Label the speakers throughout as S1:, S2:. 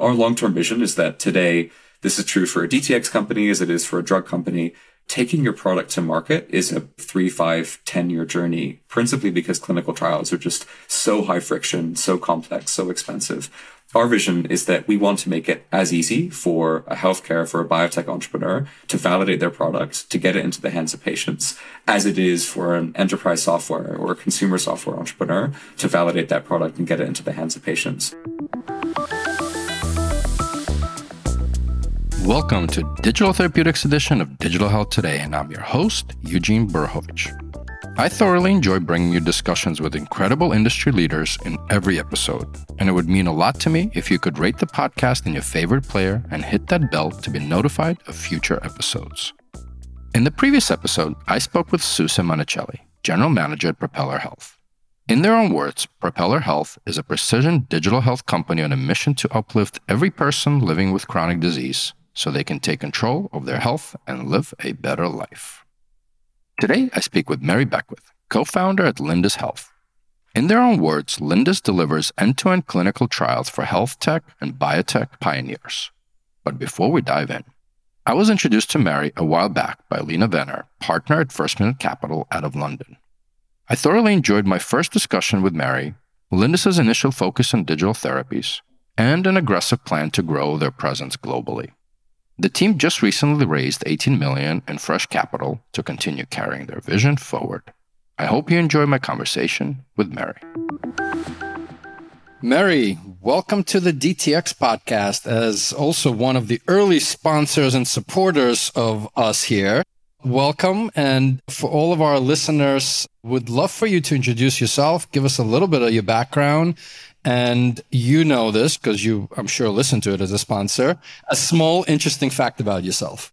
S1: Our long-term vision is that today, this is true for a DTX company as it is for a drug company. Taking your product to market is a three, five, 10 year journey, principally because clinical trials are just so high friction, so complex, so expensive. Our vision is that we want to make it as easy for a healthcare, for a biotech entrepreneur to validate their product, to get it into the hands of patients, as it is for an enterprise software or a consumer software entrepreneur to validate that product and get it into the hands of patients.
S2: Welcome to Digital Therapeutics edition of Digital Health Today, and I'm your host, Eugene Borukhovich. I thoroughly enjoy bringing you discussions with incredible industry leaders in every episode, and it would mean a lot to me if you could rate the podcast in your favorite player and hit that bell to be notified of future episodes. In the previous episode, I spoke with Susan Monicelli, General Manager at Propeller Health. In their own words, Propeller Health is a precision digital health company on a mission to uplift every person living with chronic disease so they can take control of their health and live a better life. Today, I speak with Meri Beckwith, co founder at Lindus Health. In their own words, Lindus delivers end to end clinical trials for health tech and biotech pioneers. But before we dive in, I was introduced to Meri a while back by Lena Venner, partner at First Minute Capital out of London. I thoroughly enjoyed my first discussion with Meri, Lindus's initial focus on digital therapies, and an aggressive plan to grow their presence globally. The team just recently raised 18 million in fresh capital to continue carrying their vision forward. I hope you enjoy my conversation with Meri. Meri, welcome to the DTX podcast as also one of the early sponsors and supporters of us here. Welcome. And for all of our listeners, would love for you to introduce yourself, give us a little bit of your background and you know this because you, I'm sure, listen to it as a sponsor. A small, interesting fact about yourself.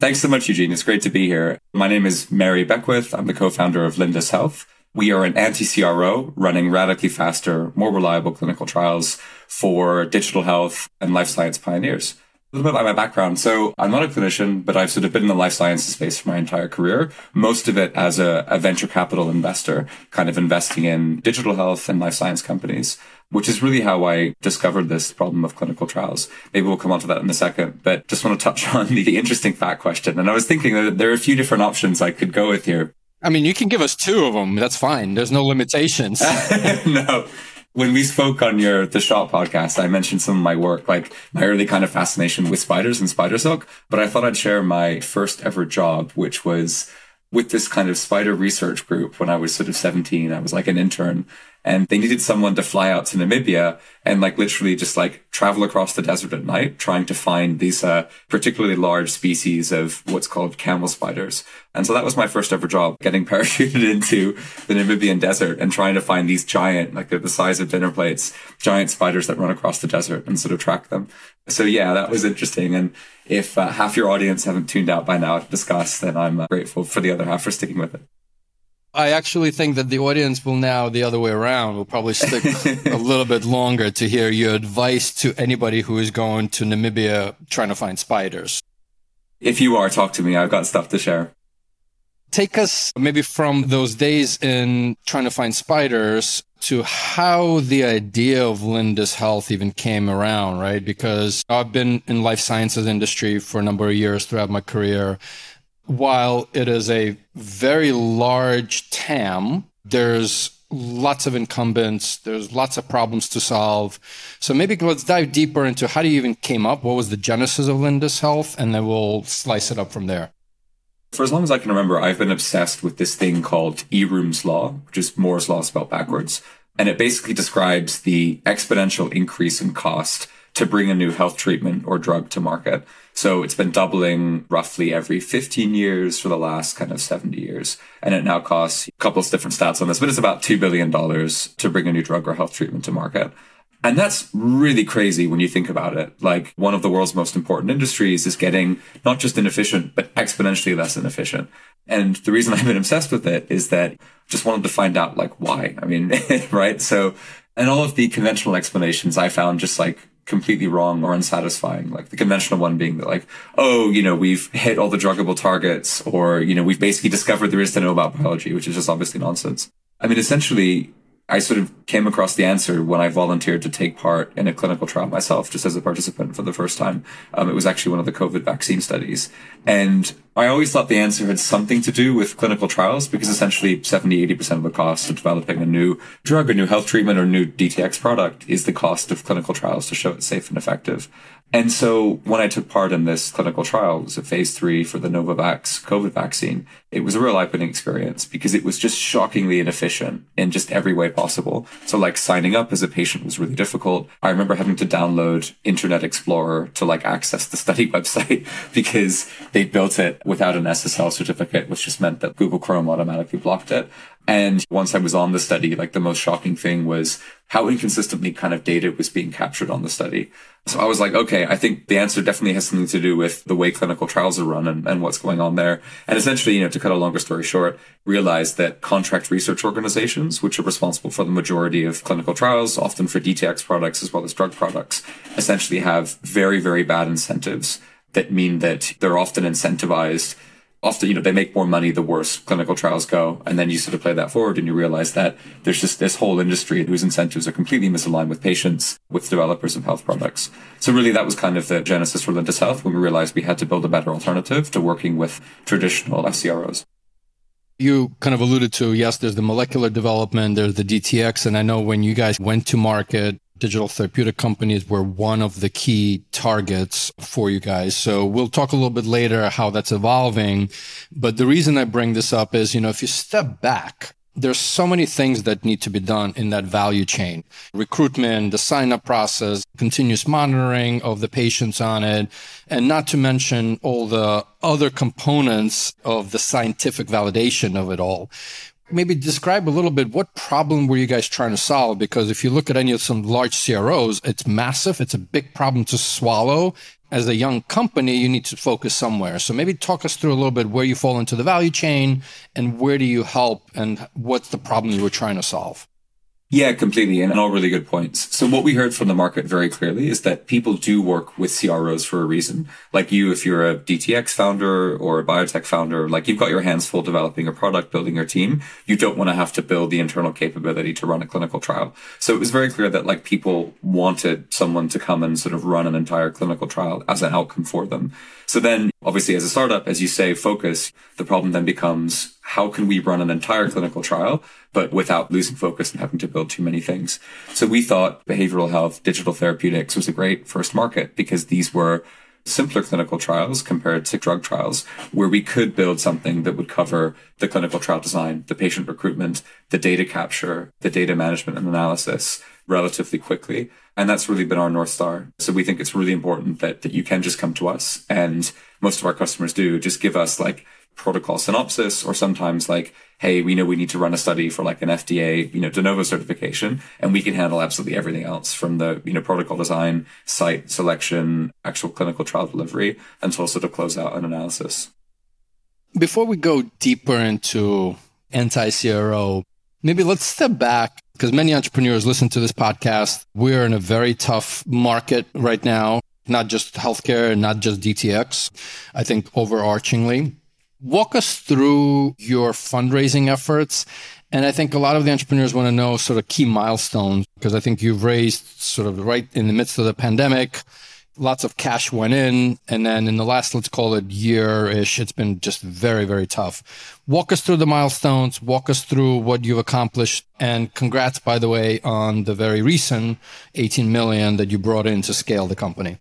S1: Thanks so much, Eugene. It's great to be here. My name is Meri Beckwith. I'm the co-founder of Lindus Health. We are an anti-CRO running radically faster, more reliable clinical trials for digital health and life science pioneers. A little bit about my background. So I'm not a clinician, but I've sort of been in the life sciences space for my entire career. Most of it as a, a, venture capital investor, kind of investing in digital health and life science companies, which is really how I discovered this problem of clinical trials. Maybe we'll come on to that in a second, but just want to touch on the, the interesting fact question. And I was thinking that there are a few different options I could go with here.
S2: I mean, you can give us two of them. That's fine. There's no limitations.
S1: no when we spoke on your the shop podcast i mentioned some of my work like my early kind of fascination with spiders and spider silk but i thought i'd share my first ever job which was with this kind of spider research group when i was sort of 17 i was like an intern and they needed someone to fly out to Namibia and like literally just like travel across the desert at night, trying to find these uh, particularly large species of what's called camel spiders. And so that was my first ever job, getting parachuted into the Namibian desert and trying to find these giant, like they're the size of dinner plates, giant spiders that run across the desert and sort of track them. So yeah, that was interesting. And if uh, half your audience haven't tuned out by now to discuss, then I'm uh, grateful for the other half for sticking with it.
S2: I actually think that the audience will now, the other way around, will probably stick a little bit longer to hear your advice to anybody who is going to Namibia trying to find spiders.
S1: If you are, talk to me. I've got stuff to share.
S2: Take us maybe from those days in trying to find spiders to how the idea of Lindus Health even came around, right? Because I've been in life sciences industry for a number of years throughout my career while it is a very large TAM, there's lots of incumbents, there's lots of problems to solve. So maybe let's dive deeper into how do you even came up? What was the genesis of Lindus Health? And then we'll slice it up from there.
S1: For as long as I can remember, I've been obsessed with this thing called Eroom's Law, which is Moore's Law spelled backwards. And it basically describes the exponential increase in cost to bring a new health treatment or drug to market. So it's been doubling roughly every 15 years for the last kind of 70 years. And it now costs a couple of different stats on this, but it's about $2 billion to bring a new drug or health treatment to market. And that's really crazy when you think about it. Like one of the world's most important industries is getting not just inefficient, but exponentially less inefficient. And the reason I've been obsessed with it is that just wanted to find out like why. I mean, right? So, and all of the conventional explanations I found just like completely wrong or unsatisfying. Like the conventional one being that like, oh, you know, we've hit all the druggable targets or, you know, we've basically discovered there is to know about biology, which is just obviously nonsense. I mean, essentially I sort of came across the answer when I volunteered to take part in a clinical trial myself, just as a participant for the first time. Um, it was actually one of the COVID vaccine studies. And I always thought the answer had something to do with clinical trials because essentially 70, 80% of the cost of developing a new drug, a new health treatment, or new DTX product is the cost of clinical trials to show it's safe and effective. And so when I took part in this clinical trial, it was a phase three for the Novavax COVID vaccine. It was a real eye-opening experience because it was just shockingly inefficient in just every way possible. So like signing up as a patient was really difficult. I remember having to download Internet Explorer to like access the study website because they built it without an SSL certificate, which just meant that Google Chrome automatically blocked it. And once I was on the study, like the most shocking thing was how inconsistently kind of data was being captured on the study. So I was like, okay, I think the answer definitely has something to do with the way clinical trials are run and, and what's going on there. And essentially, you know, to cut a longer story short, realized that contract research organizations, which are responsible for the majority of clinical trials, often for DTX products as well as drug products, essentially have very, very bad incentives that mean that they're often incentivized often, you know, they make more money the worse clinical trials go. And then you sort of play that forward and you realize that there's just this whole industry whose incentives are completely misaligned with patients, with developers of health products. So really that was kind of the genesis for Lindus Health when we realized we had to build a better alternative to working with traditional FCROs.
S2: You kind of alluded to, yes, there's the molecular development, there's the DTX. And I know when you guys went to market, digital therapeutic companies were one of the key targets for you guys. So we'll talk a little bit later how that's evolving. But the reason I bring this up is, you know, if you step back, there's so many things that need to be done in that value chain. Recruitment, the sign up process, continuous monitoring of the patients on it, and not to mention all the other components of the scientific validation of it all maybe describe a little bit what problem were you guys trying to solve? Because if you look at any of some large CROs, it's massive. It's a big problem to swallow. As a young company, you need to focus somewhere. So maybe talk us through a little bit where you fall into the value chain and where do you help and what's the problem you were trying to solve?
S1: Yeah, completely. And all really good points. So what we heard from the market very clearly is that people do work with CROs for a reason. Like you, if you're a DTX founder or a biotech founder, like you've got your hands full developing a product, building your team. You don't want to have to build the internal capability to run a clinical trial. So it was very clear that like people wanted someone to come and sort of run an entire clinical trial as an outcome for them. So then obviously as a startup, as you say, focus, the problem then becomes how can we run an entire clinical trial, but without losing focus and having to build too many things? So we thought behavioral health, digital therapeutics was a great first market because these were simpler clinical trials compared to drug trials where we could build something that would cover the clinical trial design, the patient recruitment, the data capture, the data management and analysis relatively quickly. And that's really been our North Star. So we think it's really important that, that you can just come to us and most of our customers do just give us like protocol synopsis or sometimes like, hey, we know we need to run a study for like an FDA, you know, de novo certification, and we can handle absolutely everything else from the, you know, protocol design, site selection, actual clinical trial delivery, until sort of close out an analysis.
S2: Before we go deeper into anti-CRO, maybe let's step back because many entrepreneurs listen to this podcast. We're in a very tough market right now, not just healthcare, and not just DTX. I think overarchingly. Walk us through your fundraising efforts. And I think a lot of the entrepreneurs want to know sort of key milestones because I think you've raised sort of right in the midst of the pandemic. Lots of cash went in. And then in the last, let's call it year ish, it's been just very, very tough. Walk us through the milestones, walk us through what you've accomplished. And congrats, by the way, on the very recent 18 million that you brought in to scale the company.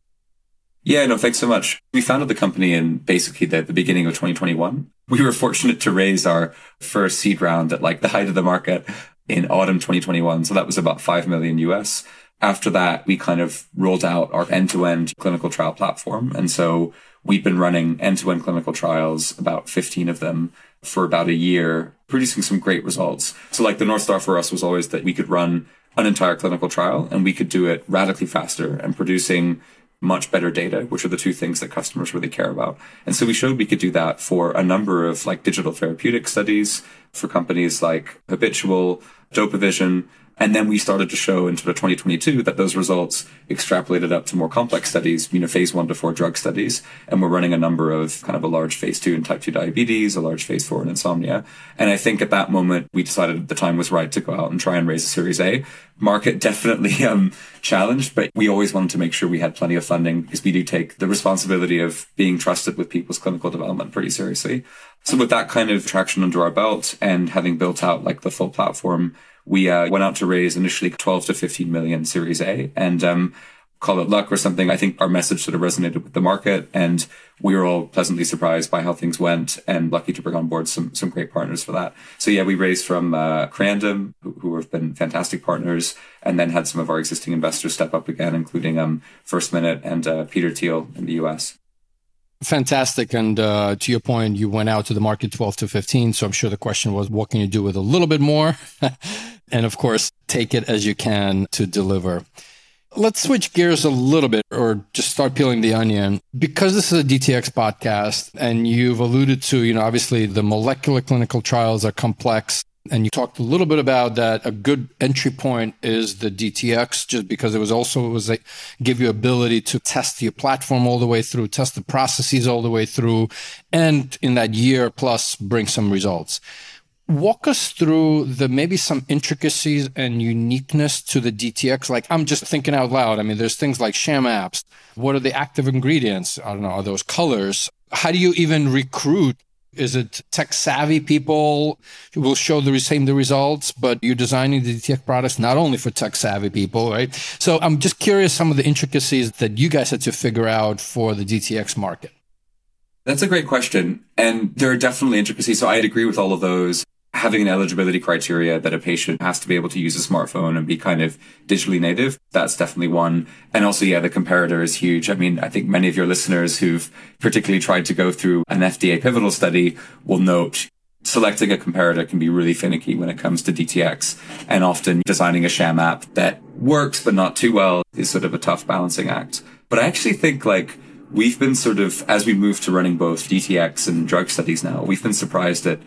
S1: Yeah, no, thanks so much. We founded the company in basically the, the beginning of 2021. We were fortunate to raise our first seed round at like the height of the market in autumn 2021. So that was about 5 million US. After that, we kind of rolled out our end to end clinical trial platform. And so we've been running end to end clinical trials, about 15 of them for about a year, producing some great results. So like the North Star for us was always that we could run an entire clinical trial and we could do it radically faster and producing much better data, which are the two things that customers really care about. And so we showed we could do that for a number of like digital therapeutic studies for companies like Habitual, Dopavision, And then we started to show in sort of 2022 that those results extrapolated up to more complex studies, you know, phase one to four drug studies. And we're running a number of kind of a large phase two in type 2 diabetes, a large phase four in insomnia. And I think at that moment, we decided the time was right to go out and try and raise a series A. Market definitely um, challenged, but we always wanted to make sure we had plenty of funding because we do take the responsibility of being trusted with people's clinical development pretty seriously. So with that kind of traction under our belt and having built out like the full platform, we uh, went out to raise initially 12 to 15 million Series A and um, call it luck or something. I think our message sort of resonated with the market and we were all pleasantly surprised by how things went and lucky to bring on board some, some great partners for that. So yeah, we raised from uh, Crandom, who, who have been fantastic partners and then had some of our existing investors step up again, including um, First Minute and uh, Peter Thiel in the US.
S2: Fantastic. And uh, to your point, you went out to the market 12 to 15. So I'm sure the question was, what can you do with a little bit more? and of course, take it as you can to deliver. Let's switch gears a little bit or just start peeling the onion. Because this is a DTX podcast and you've alluded to, you know, obviously the molecular clinical trials are complex. And you talked a little bit about that. A good entry point is the DTX, just because it was also it was a, give you ability to test your platform all the way through, test the processes all the way through, and in that year plus bring some results. Walk us through the maybe some intricacies and uniqueness to the DTX. Like I'm just thinking out loud. I mean, there's things like sham apps. What are the active ingredients? I don't know. Are those colors? How do you even recruit is it tech savvy people who will show the same the results, but you're designing the DTX products not only for tech savvy people, right? So I'm just curious some of the intricacies that you guys had to figure out for the DTX market.
S1: That's a great question. And there are definitely intricacies. So I'd agree with all of those having an eligibility criteria that a patient has to be able to use a smartphone and be kind of digitally native. That's definitely one. And also, yeah, the comparator is huge. I mean, I think many of your listeners who've particularly tried to go through an FDA pivotal study will note selecting a comparator can be really finicky when it comes to DTX. And often designing a sham app that works, but not too well is sort of a tough balancing act. But I actually think like we've been sort of, as we move to running both DTX and drug studies now, we've been surprised at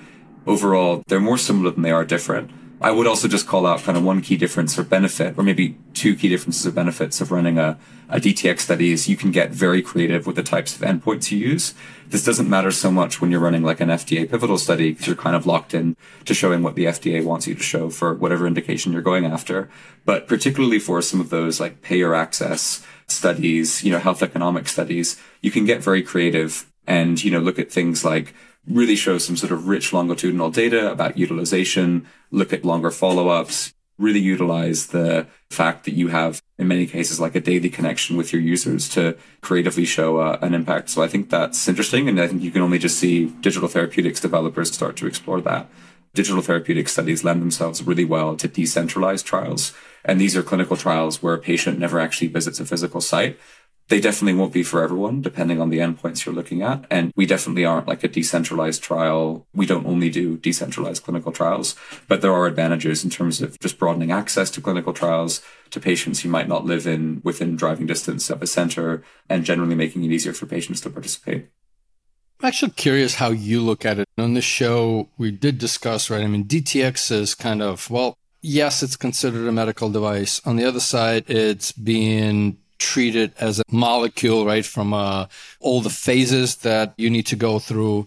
S1: overall, they're more similar than they are different. I would also just call out kind of one key difference or benefit, or maybe two key differences or benefits of running a, a DTX study is you can get very creative with the types of endpoints you use. This doesn't matter so much when you're running like an FDA pivotal study because you're kind of locked in to showing what the FDA wants you to show for whatever indication you're going after. But particularly for some of those like payer access studies, you know, health economic studies, you can get very creative and, you know, look at things like really show some sort of rich longitudinal data about utilization, look at longer follow-ups, really utilize the fact that you have, in many cases, like a daily connection with your users to creatively show uh, an impact. So I think that's interesting. And I think you can only just see digital therapeutics developers start to explore that. Digital therapeutic studies lend themselves really well to decentralized trials. And these are clinical trials where a patient never actually visits a physical site, they definitely won't be for everyone, depending on the endpoints you're looking at. And we definitely aren't like a decentralized trial. We don't only do decentralized clinical trials, but there are advantages in terms of just broadening access to clinical trials to patients who might not live in within driving distance of a center and generally making it easier for patients to participate.
S2: I'm actually curious how you look at it. On this show, we did discuss, right? I mean, DTX is kind of, well, yes, it's considered a medical device. On the other side, it's being treat it as a molecule, right? From uh, all the phases that you need to go through.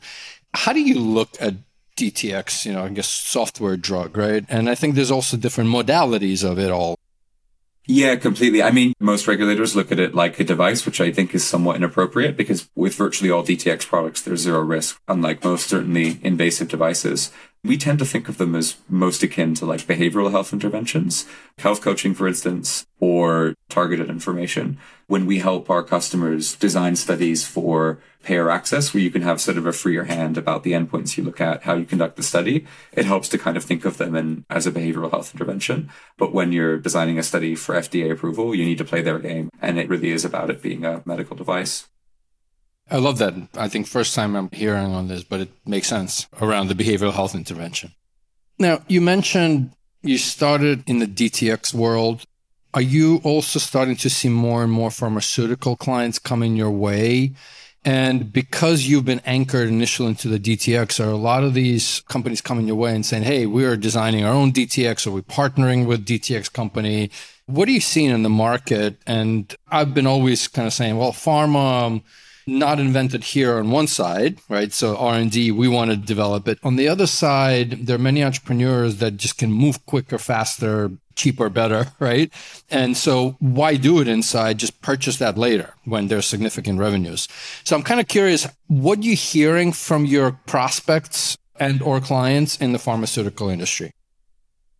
S2: How do you look at DTX, you know, I guess software drug, right? And I think there's also different modalities of it all.
S1: Yeah, completely. I mean, most regulators look at it like a device, which I think is somewhat inappropriate because with virtually all DTX products, there's zero risk, unlike most certainly invasive devices. We tend to think of them as most akin to like behavioral health interventions, health coaching, for instance, or targeted information. When we help our customers design studies for payer access where you can have sort of a freer hand about the endpoints you look at, how you conduct the study. It helps to kind of think of them in, as a behavioral health intervention. But when you're designing a study for FDA approval, you need to play their game. And it really is about it being a medical device.
S2: I love that. I think first time I'm hearing on this, but it makes sense around the behavioral health intervention. Now, you mentioned you started in the DTX world. Are you also starting to see more and more pharmaceutical clients coming your way? And because you've been anchored initially into the DTX, are a lot of these companies coming your way and saying, Hey, we're designing our own DTX or we're partnering with DTX company. What are you seeing in the market? And I've been always kind of saying, well, pharma, not invented here on one side, right? So R&D, we want to develop it. On the other side, there are many entrepreneurs that just can move quicker, faster, cheaper, better, right? And so why do it inside? Just purchase that later when there's significant revenues. So I'm kind of curious, what are you hearing from your prospects and or clients in the pharmaceutical industry?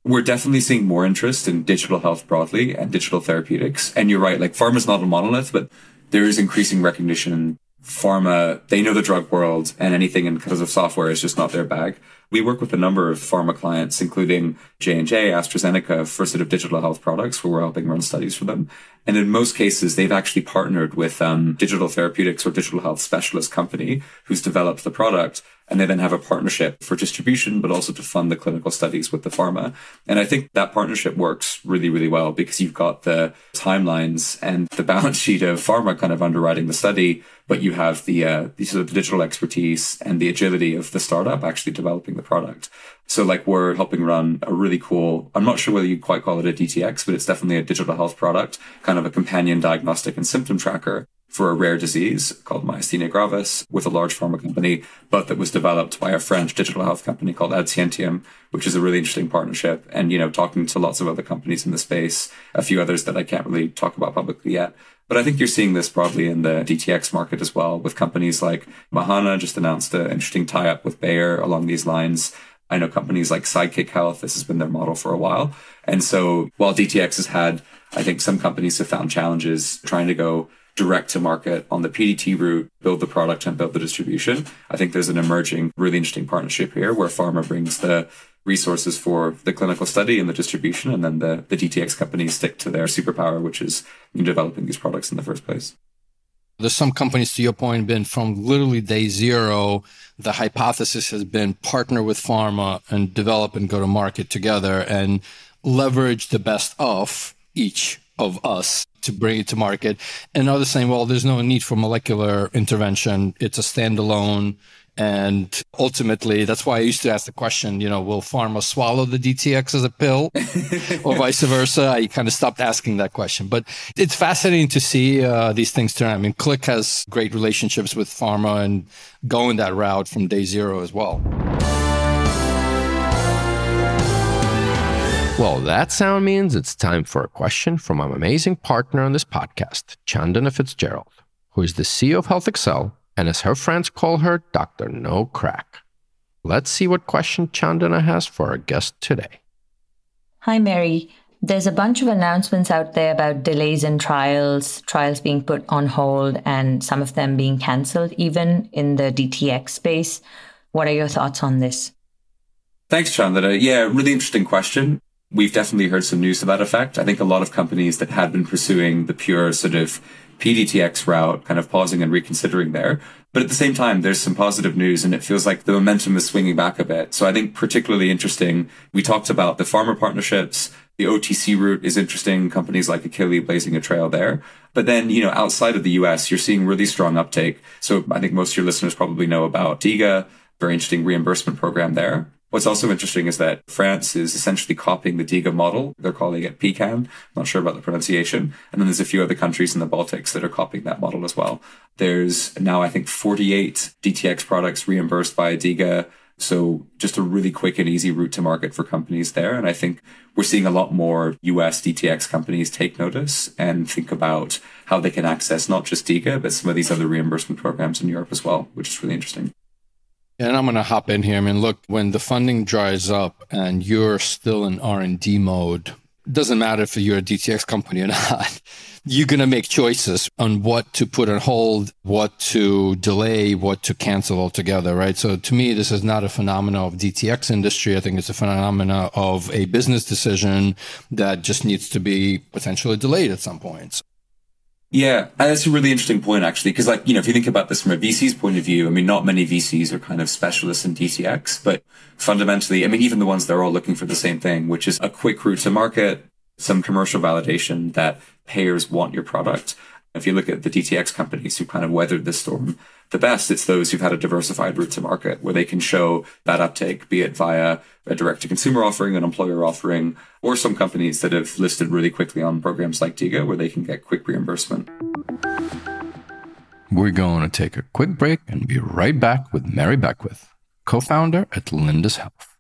S1: We're definitely seeing more interest in digital health broadly and digital therapeutics. And you're right, like pharma's not a monolith, but there is increasing recognition. Pharma, they know the drug world and anything in because of software is just not their bag. We work with a number of pharma clients, including J&J, AstraZeneca, for sort of digital health products where we're helping run studies for them. And in most cases, they've actually partnered with um, digital therapeutics or digital health specialist company who's developed the product. And they then have a partnership for distribution, but also to fund the clinical studies with the pharma. And I think that partnership works really, really well because you've got the timelines and the balance sheet of pharma kind of underwriting the study, but you have the, uh, the sort of digital expertise and the agility of the startup actually developing the product. So like we're helping run a really cool, I'm not sure whether you'd quite call it a DTX, but it's definitely a digital health product, kind of a companion diagnostic and symptom tracker for a rare disease called myasthenia gravis with a large pharma company, but that was developed by a French digital health company called Ad Scientiam, which is a really interesting partnership. And, you know, talking to lots of other companies in the space, a few others that I can't really talk about publicly yet. But I think you're seeing this broadly in the DTX market as well with companies like Mahana just announced an interesting tie up with Bayer along these lines. I know companies like Sidekick Health, this has been their model for a while. And so while DTX has had, I think some companies have found challenges trying to go direct to market on the PDT route, build the product and build the distribution. I think there's an emerging, really interesting partnership here where pharma brings the resources for the clinical study and the distribution, and then the, the DTX companies stick to their superpower, which is developing these products in the first place.
S2: There's some companies, to your point, been from literally day zero. The hypothesis has been partner with pharma and develop and go to market together and leverage the best of each of us to bring it to market. And others saying, well, there's no need for molecular intervention. It's a standalone and ultimately, that's why I used to ask the question, you know, will pharma swallow the DTX as a pill or vice versa? I kind of stopped asking that question. But it's fascinating to see uh, these things turn. I mean, Click has great relationships with pharma and going that route from day zero as well. Well, that sound means it's time for a question from our amazing partner on this podcast, Chandana Fitzgerald, who is the CEO of HealthXL and as her friends call her, Dr. No Crack. Let's see what question Chandana has for our guest today.
S3: Hi, Meri. There's a bunch of announcements out there about delays in trials, trials being put on hold, and some of them being cancelled, even in the DTX space. What are your thoughts on this?
S1: Thanks, Chandana. Yeah, really interesting question. We've definitely heard some news to that effect. I think a lot of companies that had been pursuing the pure sort of PDTX route, kind of pausing and reconsidering there. But at the same time, there's some positive news and it feels like the momentum is swinging back a bit. So I think particularly interesting, we talked about the pharma partnerships. The OTC route is interesting. Companies like Akili blazing a trail there. But then, you know, outside of the US, you're seeing really strong uptake. So I think most of your listeners probably know about DIGA, very interesting reimbursement program there. What's also interesting is that France is essentially copying the DIGA model. They're calling it PECAN. I'm not sure about the pronunciation. And then there's a few other countries in the Baltics that are copying that model as well. There's now, I think, 48 DTX products reimbursed by DIGA. So just a really quick and easy route to market for companies there. And I think we're seeing a lot more US DTX companies take notice and think about how they can access not just DIGA, but some of these other reimbursement programs in Europe as well, which is really interesting.
S2: And I'm going to hop in here. I mean, look, when the funding dries up and you're still in R&D mode, doesn't matter if you're a DTX company or not. You're going to make choices on what to put on hold, what to delay, what to cancel altogether, right? So to me, this is not a phenomenon of DTX industry. I think it's a phenomenon of a business decision that just needs to be potentially delayed at some points.
S1: Yeah, that's a really interesting point, actually, because, like, you know, if you think about this from a VC's point of view, I mean, not many VCs are kind of specialists in DTX, but fundamentally, I mean, even the ones they're all looking for the same thing, which is a quick route to market, some commercial validation that payers want your product. If you look at the DTX companies who kind of weathered this storm the best, it's those who've had a diversified route to market where they can show that uptake, be it via a direct to consumer offering, an employer offering, or some companies that have listed really quickly on programs like DIGA where they can get quick reimbursement.
S2: We're going to take a quick break and be right back with Meri Beckwith, co founder at Lindus Health.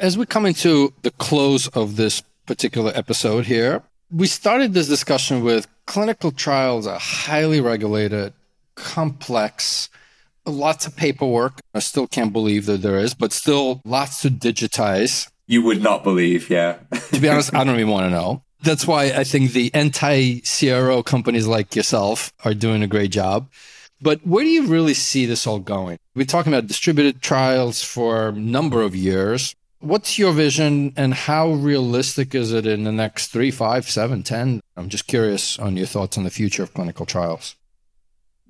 S2: As we come into the close of this particular episode here, we started this discussion with clinical trials are highly regulated, complex, lots of paperwork. I still can't believe that there is, but still lots to digitize.
S1: You would not believe, yeah.
S2: to be honest, I don't even want to know. That's why I think the anti CRO companies like yourself are doing a great job. But where do you really see this all going? We're talking about distributed trials for a number of years. What's your vision and how realistic is it in the next three, five, seven, ten? I'm just curious on your thoughts on the future of clinical trials.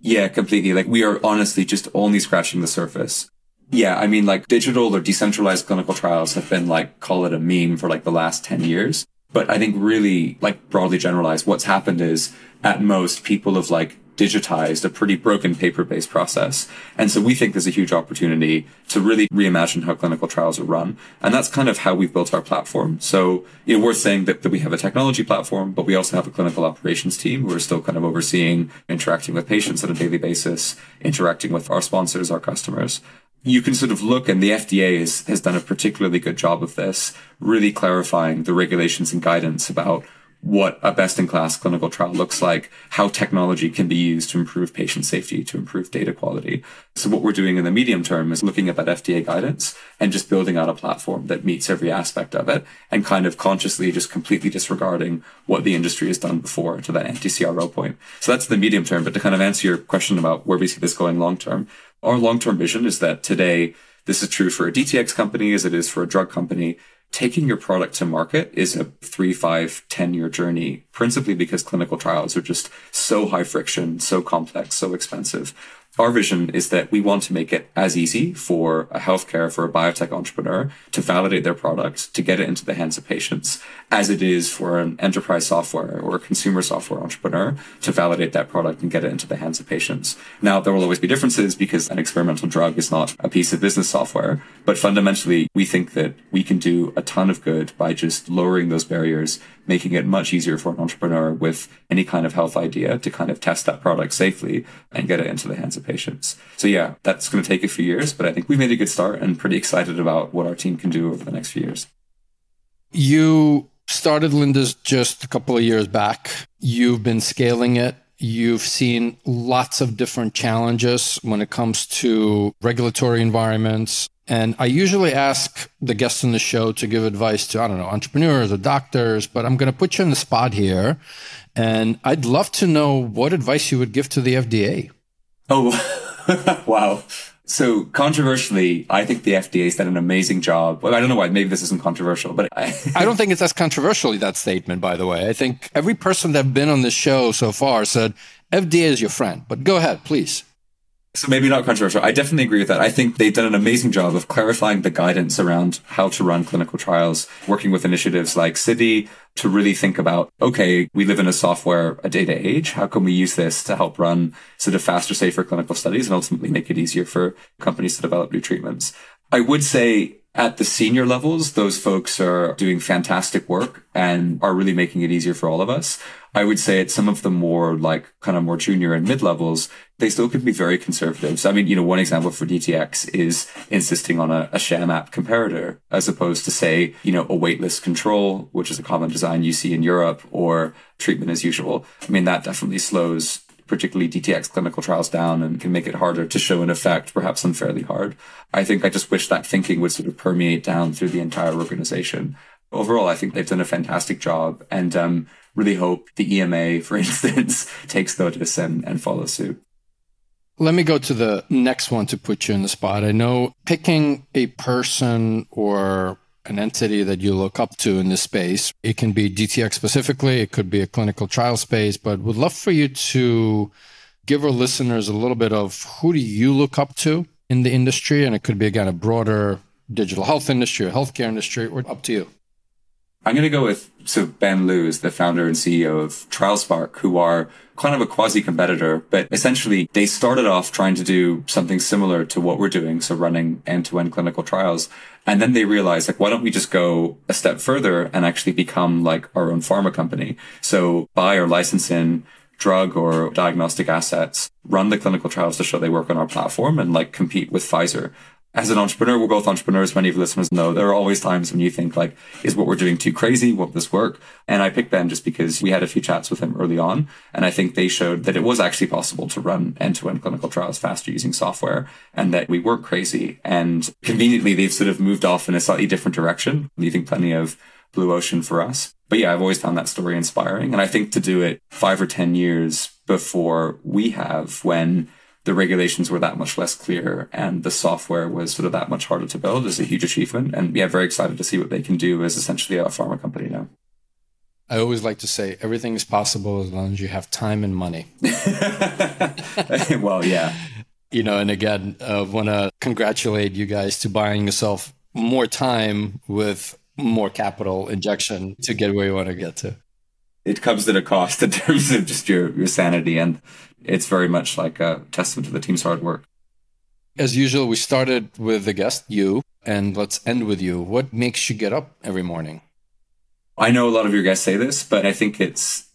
S1: Yeah, completely. Like we are honestly just only scratching the surface. Yeah, I mean, like digital or decentralized clinical trials have been like, call it a meme for like the last 10 years. But I think really, like broadly generalized, what's happened is at most people have like digitized a pretty broken paper-based process. And so we think there's a huge opportunity to really reimagine how clinical trials are run. And that's kind of how we've built our platform. So, you know, worth saying that, that we have a technology platform, but we also have a clinical operations team who are still kind of overseeing interacting with patients on a daily basis, interacting with our sponsors, our customers you can sort of look and the FDA has done a particularly good job of this, really clarifying the regulations and guidance about what a best in class clinical trial looks like, how technology can be used to improve patient safety, to improve data quality. So what we're doing in the medium term is looking at that FDA guidance and just building out a platform that meets every aspect of it and kind of consciously just completely disregarding what the industry has done before to that anti-CRO point. So that's the medium term. But to kind of answer your question about where we see this going long term, our long term vision is that today, this is true for a DTX company as it is for a drug company taking your product to market is a three, five, 10 year journey, principally because clinical trials are just so high friction, so complex, so expensive our vision is that we want to make it as easy for a healthcare, for a biotech entrepreneur to validate their product, to get it into the hands of patients, as it is for an enterprise software or a consumer software entrepreneur to validate that product and get it into the hands of patients. Now, there will always be differences because an experimental drug is not a piece of business software, but fundamentally, we think that we can do a ton of good by just lowering those barriers making it much easier for an entrepreneur with any kind of health idea to kind of test that product safely and get it into the hands of patients. So yeah, that's going to take a few years, but I think we made a good start and pretty excited about what our team can do over the next few years.
S2: You started Lindus just a couple of years back. You've been scaling it. You've seen lots of different challenges when it comes to regulatory environments, and I usually ask the guests on the show to give advice to, I don't know, entrepreneurs or doctors, but I'm going to put you in the spot here. And I'd love to know what advice you would give to the FDA.
S1: Oh, wow. So controversially, I think the FDA's done an amazing job. Well, I don't know why. Maybe this isn't controversial, but I,
S2: I don't think it's as controversially that statement, by the way. I think every person that's been on this show so far said FDA is your friend, but go ahead, please.
S1: So maybe not controversial. I definitely agree with that. I think they've done an amazing job of clarifying the guidance around how to run clinical trials, working with initiatives like CIDI to really think about, okay, we live in a software, a data age. How can we use this to help run sort of faster, safer clinical studies and ultimately make it easier for companies to develop new treatments? I would say at the senior levels, those folks are doing fantastic work and are really making it easier for all of us. I would say at some of the more like kind of more junior and mid levels, they still can be very conservative. So, I mean, you know, one example for DTX is insisting on a, a sham app comparator as opposed to say, you know, a waitlist control, which is a common design you see in Europe or treatment as usual. I mean, that definitely slows particularly DTX clinical trials down and can make it harder to show an effect, perhaps unfairly hard. I think I just wish that thinking would sort of permeate down through the entire organization. Overall, I think they've done a fantastic job and um, really hope the EMA, for instance, takes notice and, and follows suit.
S2: Let me go to the next one to put you in the spot. I know picking a person or an entity that you look up to in this space, it can be DTX specifically, it could be a clinical trial space, but would love for you to give our listeners a little bit of who do you look up to in the industry? And it could be, again, a broader digital health industry or healthcare industry, or up to you.
S1: I'm going to go with so Ben Liu is the founder and CEO of TrialSpark, who are kind of a quasi competitor, but essentially they started off trying to do something similar to what we're doing. So running end to end clinical trials. And then they realized like, why don't we just go a step further and actually become like our own pharma company? So buy or license in drug or diagnostic assets, run the clinical trials to show they work on our platform and like compete with Pfizer as an entrepreneur, we're both entrepreneurs. Many of the listeners know there are always times when you think like, is what we're doing too crazy? Won't this work? And I picked Ben just because we had a few chats with him early on. And I think they showed that it was actually possible to run end to end clinical trials faster using software and that we weren't crazy. And conveniently, they've sort of moved off in a slightly different direction, leaving plenty of blue ocean for us. But yeah, I've always found that story inspiring. And I think to do it five or 10 years before we have when the regulations were that much less clear and the software was sort of that much harder to build is a huge achievement. And yeah, very excited to see what they can do as essentially a pharma company now.
S2: I always like to say everything is possible as long as you have time and money.
S1: well, yeah.
S2: You know, and again, I uh, want to congratulate you guys to buying yourself more time with more capital injection to get where you want to get to.
S1: It comes at a cost in terms of just your, your sanity and it's very much like a testament to the team's hard work.
S2: As usual, we started with the guest, you, and let's end with you. What makes you get up every morning?
S1: I know a lot of your guests say this, but I think it's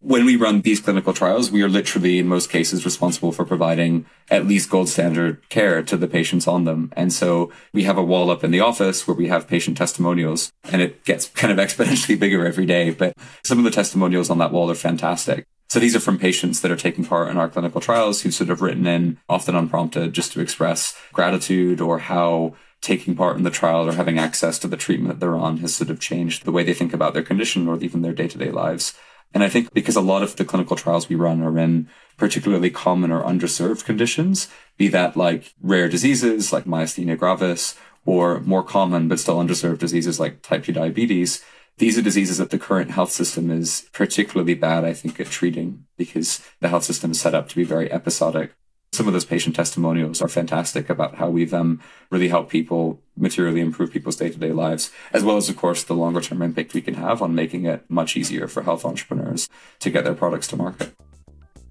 S1: when we run these clinical trials, we are literally, in most cases, responsible for providing at least gold standard care to the patients on them. And so we have a wall up in the office where we have patient testimonials and it gets kind of exponentially bigger every day. But some of the testimonials on that wall are fantastic. So these are from patients that are taking part in our clinical trials who've sort of written in, often unprompted, just to express gratitude or how taking part in the trial or having access to the treatment that they're on has sort of changed the way they think about their condition or even their day to day lives. And I think because a lot of the clinical trials we run are in particularly common or underserved conditions, be that like rare diseases like myasthenia gravis or more common but still underserved diseases like type 2 diabetes, these are diseases that the current health system is particularly bad, I think, at treating because the health system is set up to be very episodic. Some of those patient testimonials are fantastic about how we've um, really helped people materially improve people's day to day lives, as well as, of course, the longer term impact we can have on making it much easier for health entrepreneurs to get their products to market.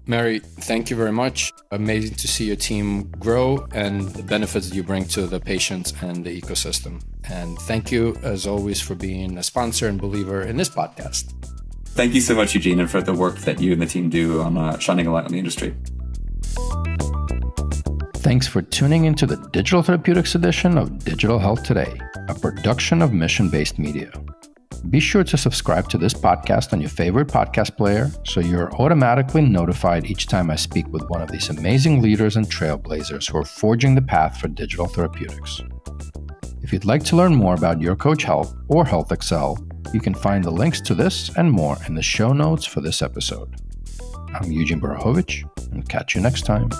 S2: Meri, thank you very much. Amazing to see your team grow and the benefits that you bring to the patients and the ecosystem. And thank you, as always, for being a sponsor and believer in this podcast.
S1: Thank you so much, Eugene, and for the work that you and the team do on uh, shining a light on the industry.
S2: Thanks for tuning into the Digital Therapeutics edition of Digital Health Today, a production of Mission Based Media. Be sure to subscribe to this podcast on your favorite podcast player so you're automatically notified each time I speak with one of these amazing leaders and trailblazers who are forging the path for digital therapeutics. If you'd like to learn more about Your Coach Health or HealthXL, you can find the links to this and more in the show notes for this episode. I'm Eugene Borukhovich, and catch you next time.